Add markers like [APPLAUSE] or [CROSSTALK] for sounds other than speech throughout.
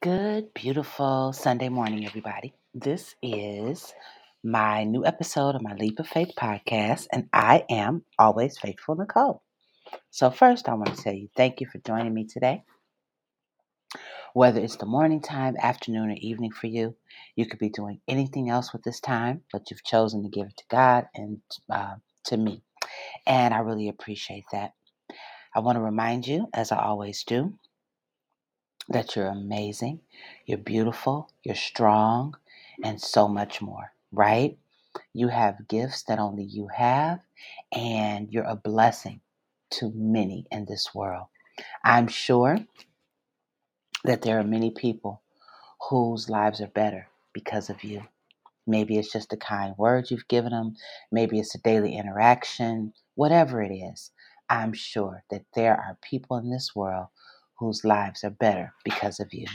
Good, beautiful Sunday morning, everybody. This is my new episode of my Leap of Faith podcast, and I am always faithful Nicole. So, first, I want to tell you thank you for joining me today. Whether it's the morning time, afternoon, or evening for you, you could be doing anything else with this time, but you've chosen to give it to God and uh, to me. And I really appreciate that. I want to remind you, as I always do, that you're amazing, you're beautiful, you're strong, and so much more, right? You have gifts that only you have, and you're a blessing to many in this world. I'm sure that there are many people whose lives are better because of you. Maybe it's just a kind word you've given them, maybe it's a daily interaction, whatever it is. I'm sure that there are people in this world whose lives are better because of you.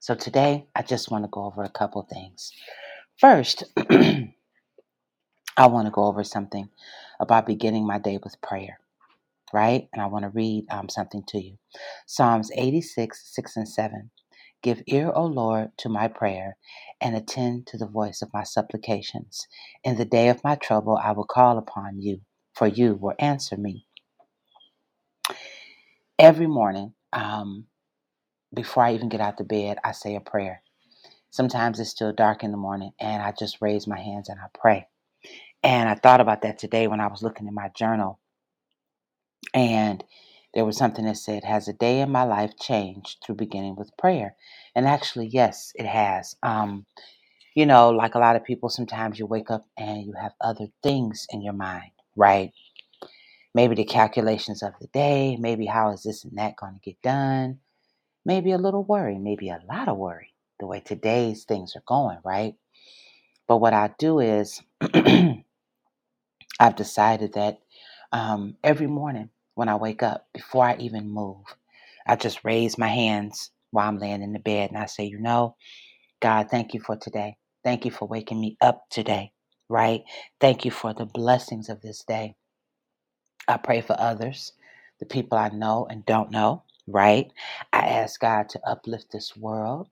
So today, I just want to go over a couple things. First, [CLEARS THROAT] I want to go over something about beginning my day with prayer, right? And I want to read um, something to you Psalms 86, 6 and 7. Give ear, O Lord, to my prayer, and attend to the voice of my supplications. In the day of my trouble, I will call upon you, for you will answer me. Every morning, um, before I even get out of bed, I say a prayer. Sometimes it's still dark in the morning, and I just raise my hands and I pray. And I thought about that today when I was looking in my journal, and there was something that said, Has a day in my life changed through beginning with prayer? And actually, yes, it has. Um, you know, like a lot of people, sometimes you wake up and you have other things in your mind, right? Maybe the calculations of the day, maybe how is this and that going to get done, maybe a little worry, maybe a lot of worry, the way today's things are going, right? But what I do is, [CLEARS THROAT] I've decided that um, every morning when I wake up, before I even move, I just raise my hands while I'm laying in the bed and I say, You know, God, thank you for today. Thank you for waking me up today, right? Thank you for the blessings of this day. I pray for others, the people I know and don't know, right? I ask God to uplift this world.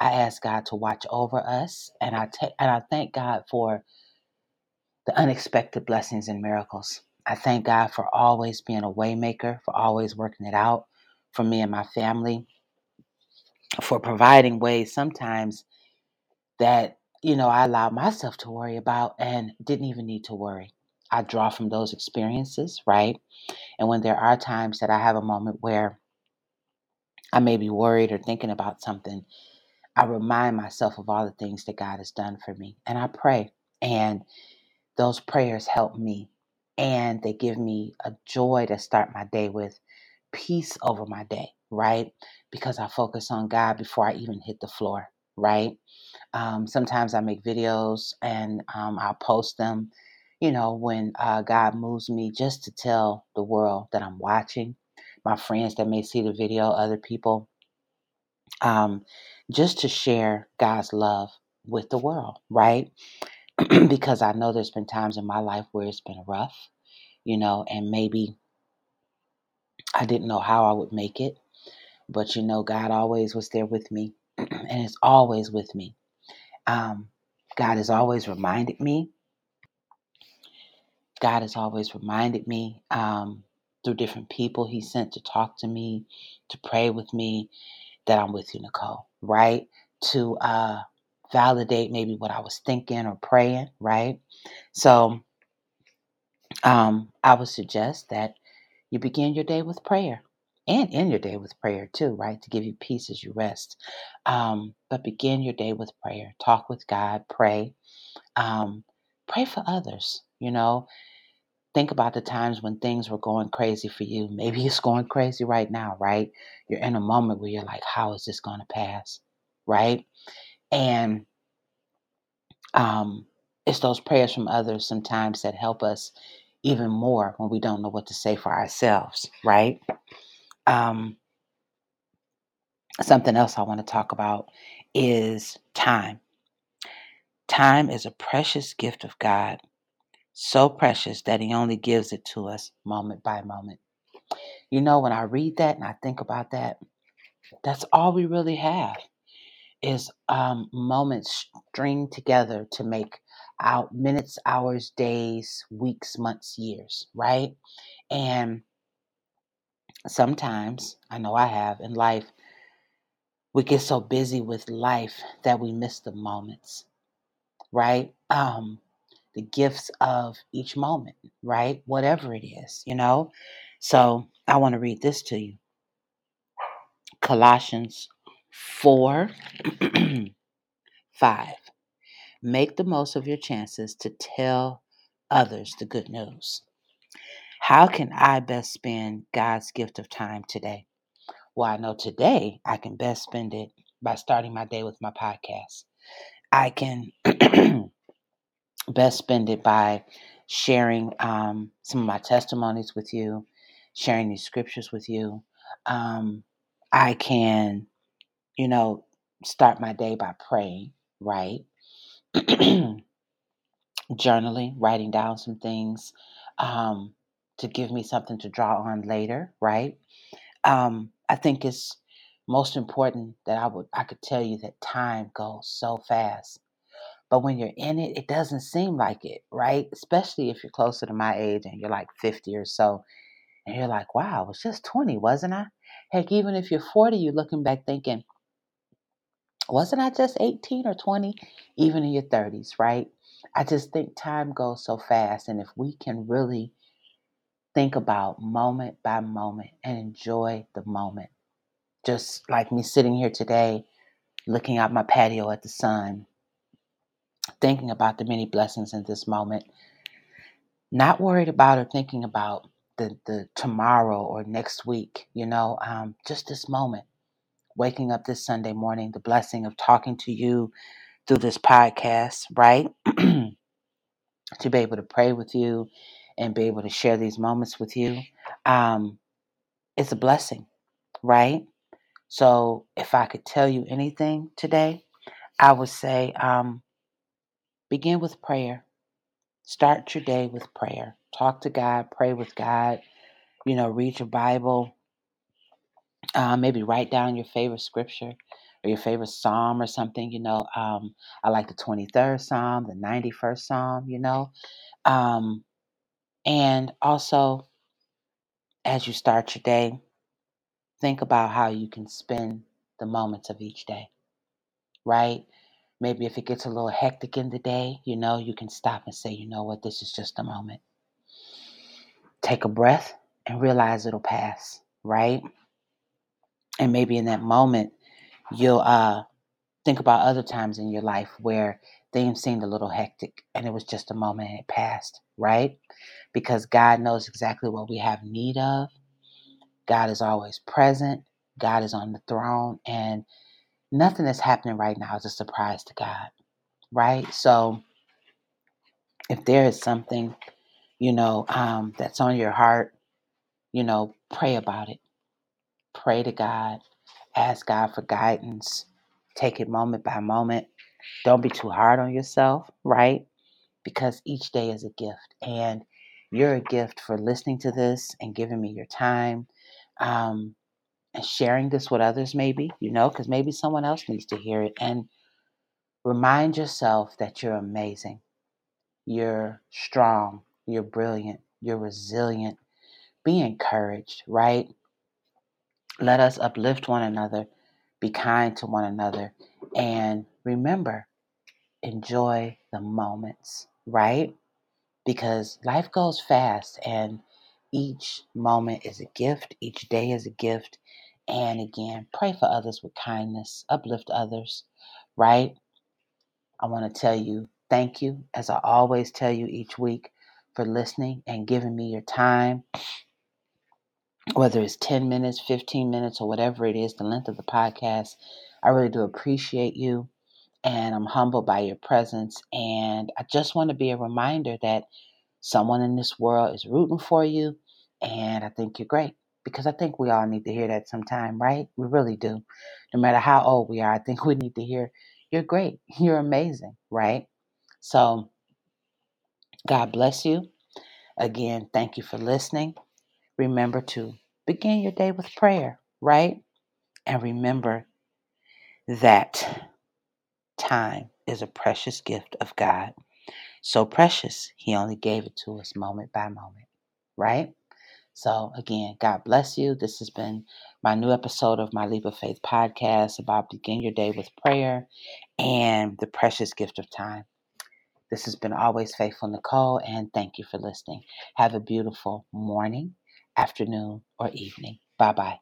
I ask God to watch over us, and I take and I thank God for the unexpected blessings and miracles. I thank God for always being a waymaker, for always working it out for me and my family, for providing ways sometimes that, you know, I allowed myself to worry about and didn't even need to worry. I draw from those experiences, right? And when there are times that I have a moment where I may be worried or thinking about something, I remind myself of all the things that God has done for me. And I pray. And those prayers help me and they give me a joy to start my day with peace over my day, right? Because I focus on God before I even hit the floor, right? Um, sometimes I make videos and um, I'll post them, you know, when uh, God moves me just to tell the world that I'm watching, my friends that may see the video, other people, um, just to share God's love with the world, right? [CLEARS THROAT] because I know there's been times in my life where it's been rough, you know, and maybe I didn't know how I would make it, but you know, God always was there with me [CLEARS THROAT] and is always with me. Um, God has always reminded me. God has always reminded me um, through different people He sent to talk to me, to pray with me, that I'm with you, Nicole, right? To uh, validate maybe what I was thinking or praying, right? So um, I would suggest that You begin your day with prayer and end your day with prayer too, right? To give you peace as you rest. Um, but begin your day with prayer. Talk with God, pray. Um, pray for others, you know. Think about the times when things were going crazy for you. Maybe it's going crazy right now, right? You're in a moment where you're like, how is this going to pass? Right? And um, it's those prayers from others sometimes that help us even more when we don't know what to say for ourselves, right? Um, something else I want to talk about is time. Time is a precious gift of God, so precious that He only gives it to us moment by moment. You know, when I read that and I think about that, That's all we really have is um, moments stringed together to make out minutes, hours, days, weeks, months, years, right? And sometimes, I know I have in life, we get so busy with life that we miss the moments, right? Um, the gifts of each moment, right? Whatever it is, you know? So I want to read this to you Colossians 4 [CLEARS THROAT] 5. Make the most of your chances to tell others the good news. How can I best spend God's gift of time today? Well, I know today I can best spend it by starting my day with my podcast. I can [CLEARS THROAT] best spend it by sharing um, some of my testimonies with you, sharing these scriptures with you. Um, I can, you know, start my day by praying, right? [CLEARS THROAT] Journaling, writing down some things um, to give me something to draw on later, right? Um, I think it's most important that I would I could tell you that time goes so fast but when you're in it, it doesn't seem like it, right? Especially if you're closer to my age and you're like 50 or so, and you're like, wow, I was just 20, wasn't I? Heck, even if you're 40, you're looking back thinking, wasn't I just 18 or 20? Even in your 30s, right? I just think time goes so fast. And if we can really think about moment by moment and enjoy the moment, just like me sitting here today, looking out my patio at the sun, thinking about the many blessings in this moment not worried about or thinking about the, the tomorrow or next week, you know, um, just this moment, waking up this Sunday morning, the blessing of talking to you through this podcast, right? [CLEARS THROAT] to be able to pray with you and be able to share these moments with you. Um, it's a blessing, right? So if I could tell you anything today, I would say um, begin with prayer. Start your day with prayer. Talk to God, pray with God, you know, read your Bible, uh, maybe write down your favorite scripture or your favorite psalm or something. You know, um, I like the 23rd Psalm, the 91st Psalm, you know. Um, and also, as you start your day, think about how you can spend the moments of each day, right? Maybe if it gets a little hectic in the day, you know, you can stop and say, you know what, this is just a moment. Take a breath and realize it'll pass, right? And maybe in that moment, you'll uh, think about other times in your life where things seemed a little hectic and it was just a moment and it passed, right? Because God knows exactly what we have need of. God is always present. God is on the throne and nothing that's happening right now is a surprise to God, right? So if there is something, you know, um, that's on your heart, you know, pray about it. Pray to God. Ask God for guidance. Take it moment by moment. Don't be too hard on yourself, right? Because each day is a gift. And you're a gift for listening to this and giving me your time um, and sharing this with others, maybe, you know, because maybe someone else needs to hear it. And remind yourself that you're amazing. You're strong. You're brilliant. You're resilient. Be encouraged, right? Let us uplift one another, be kind to one another, and remember, enjoy the moments, right? Because life goes fast and each moment is a gift, each day is a gift. And again, pray for others with kindness, uplift others, right? I want to tell you thank you, as I always tell you each week, for listening and giving me your time whether it's 10 minutes, 15 minutes, or whatever it is, the length of the podcast. I really do appreciate you and I'm humbled by your presence. And I just want to be a reminder that someone in this world is rooting for you. And I think you're great because I think we all need to hear that sometime, right? We really do. No matter how old we are, I think [LAUGHS] we need to hear you're great, you're amazing, right? So, God bless you. Again, thank you for listening. Remember to begin your day with prayer, right? And remember that time is a precious gift of God. So precious, He only gave it to us moment by moment, right? So, again, God bless you. This has been my new episode of my Leap of Faith podcast about begin your day with prayer and the precious gift of time. This has been Always Faithful Nicole, and thank you for listening. Have a beautiful morning, afternoon, or evening. Bye bye.